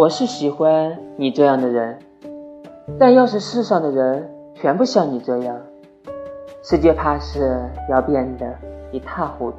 我是喜欢你这样的人。但要是世上的人全部像你这样世界怕是要变得一塌糊涂。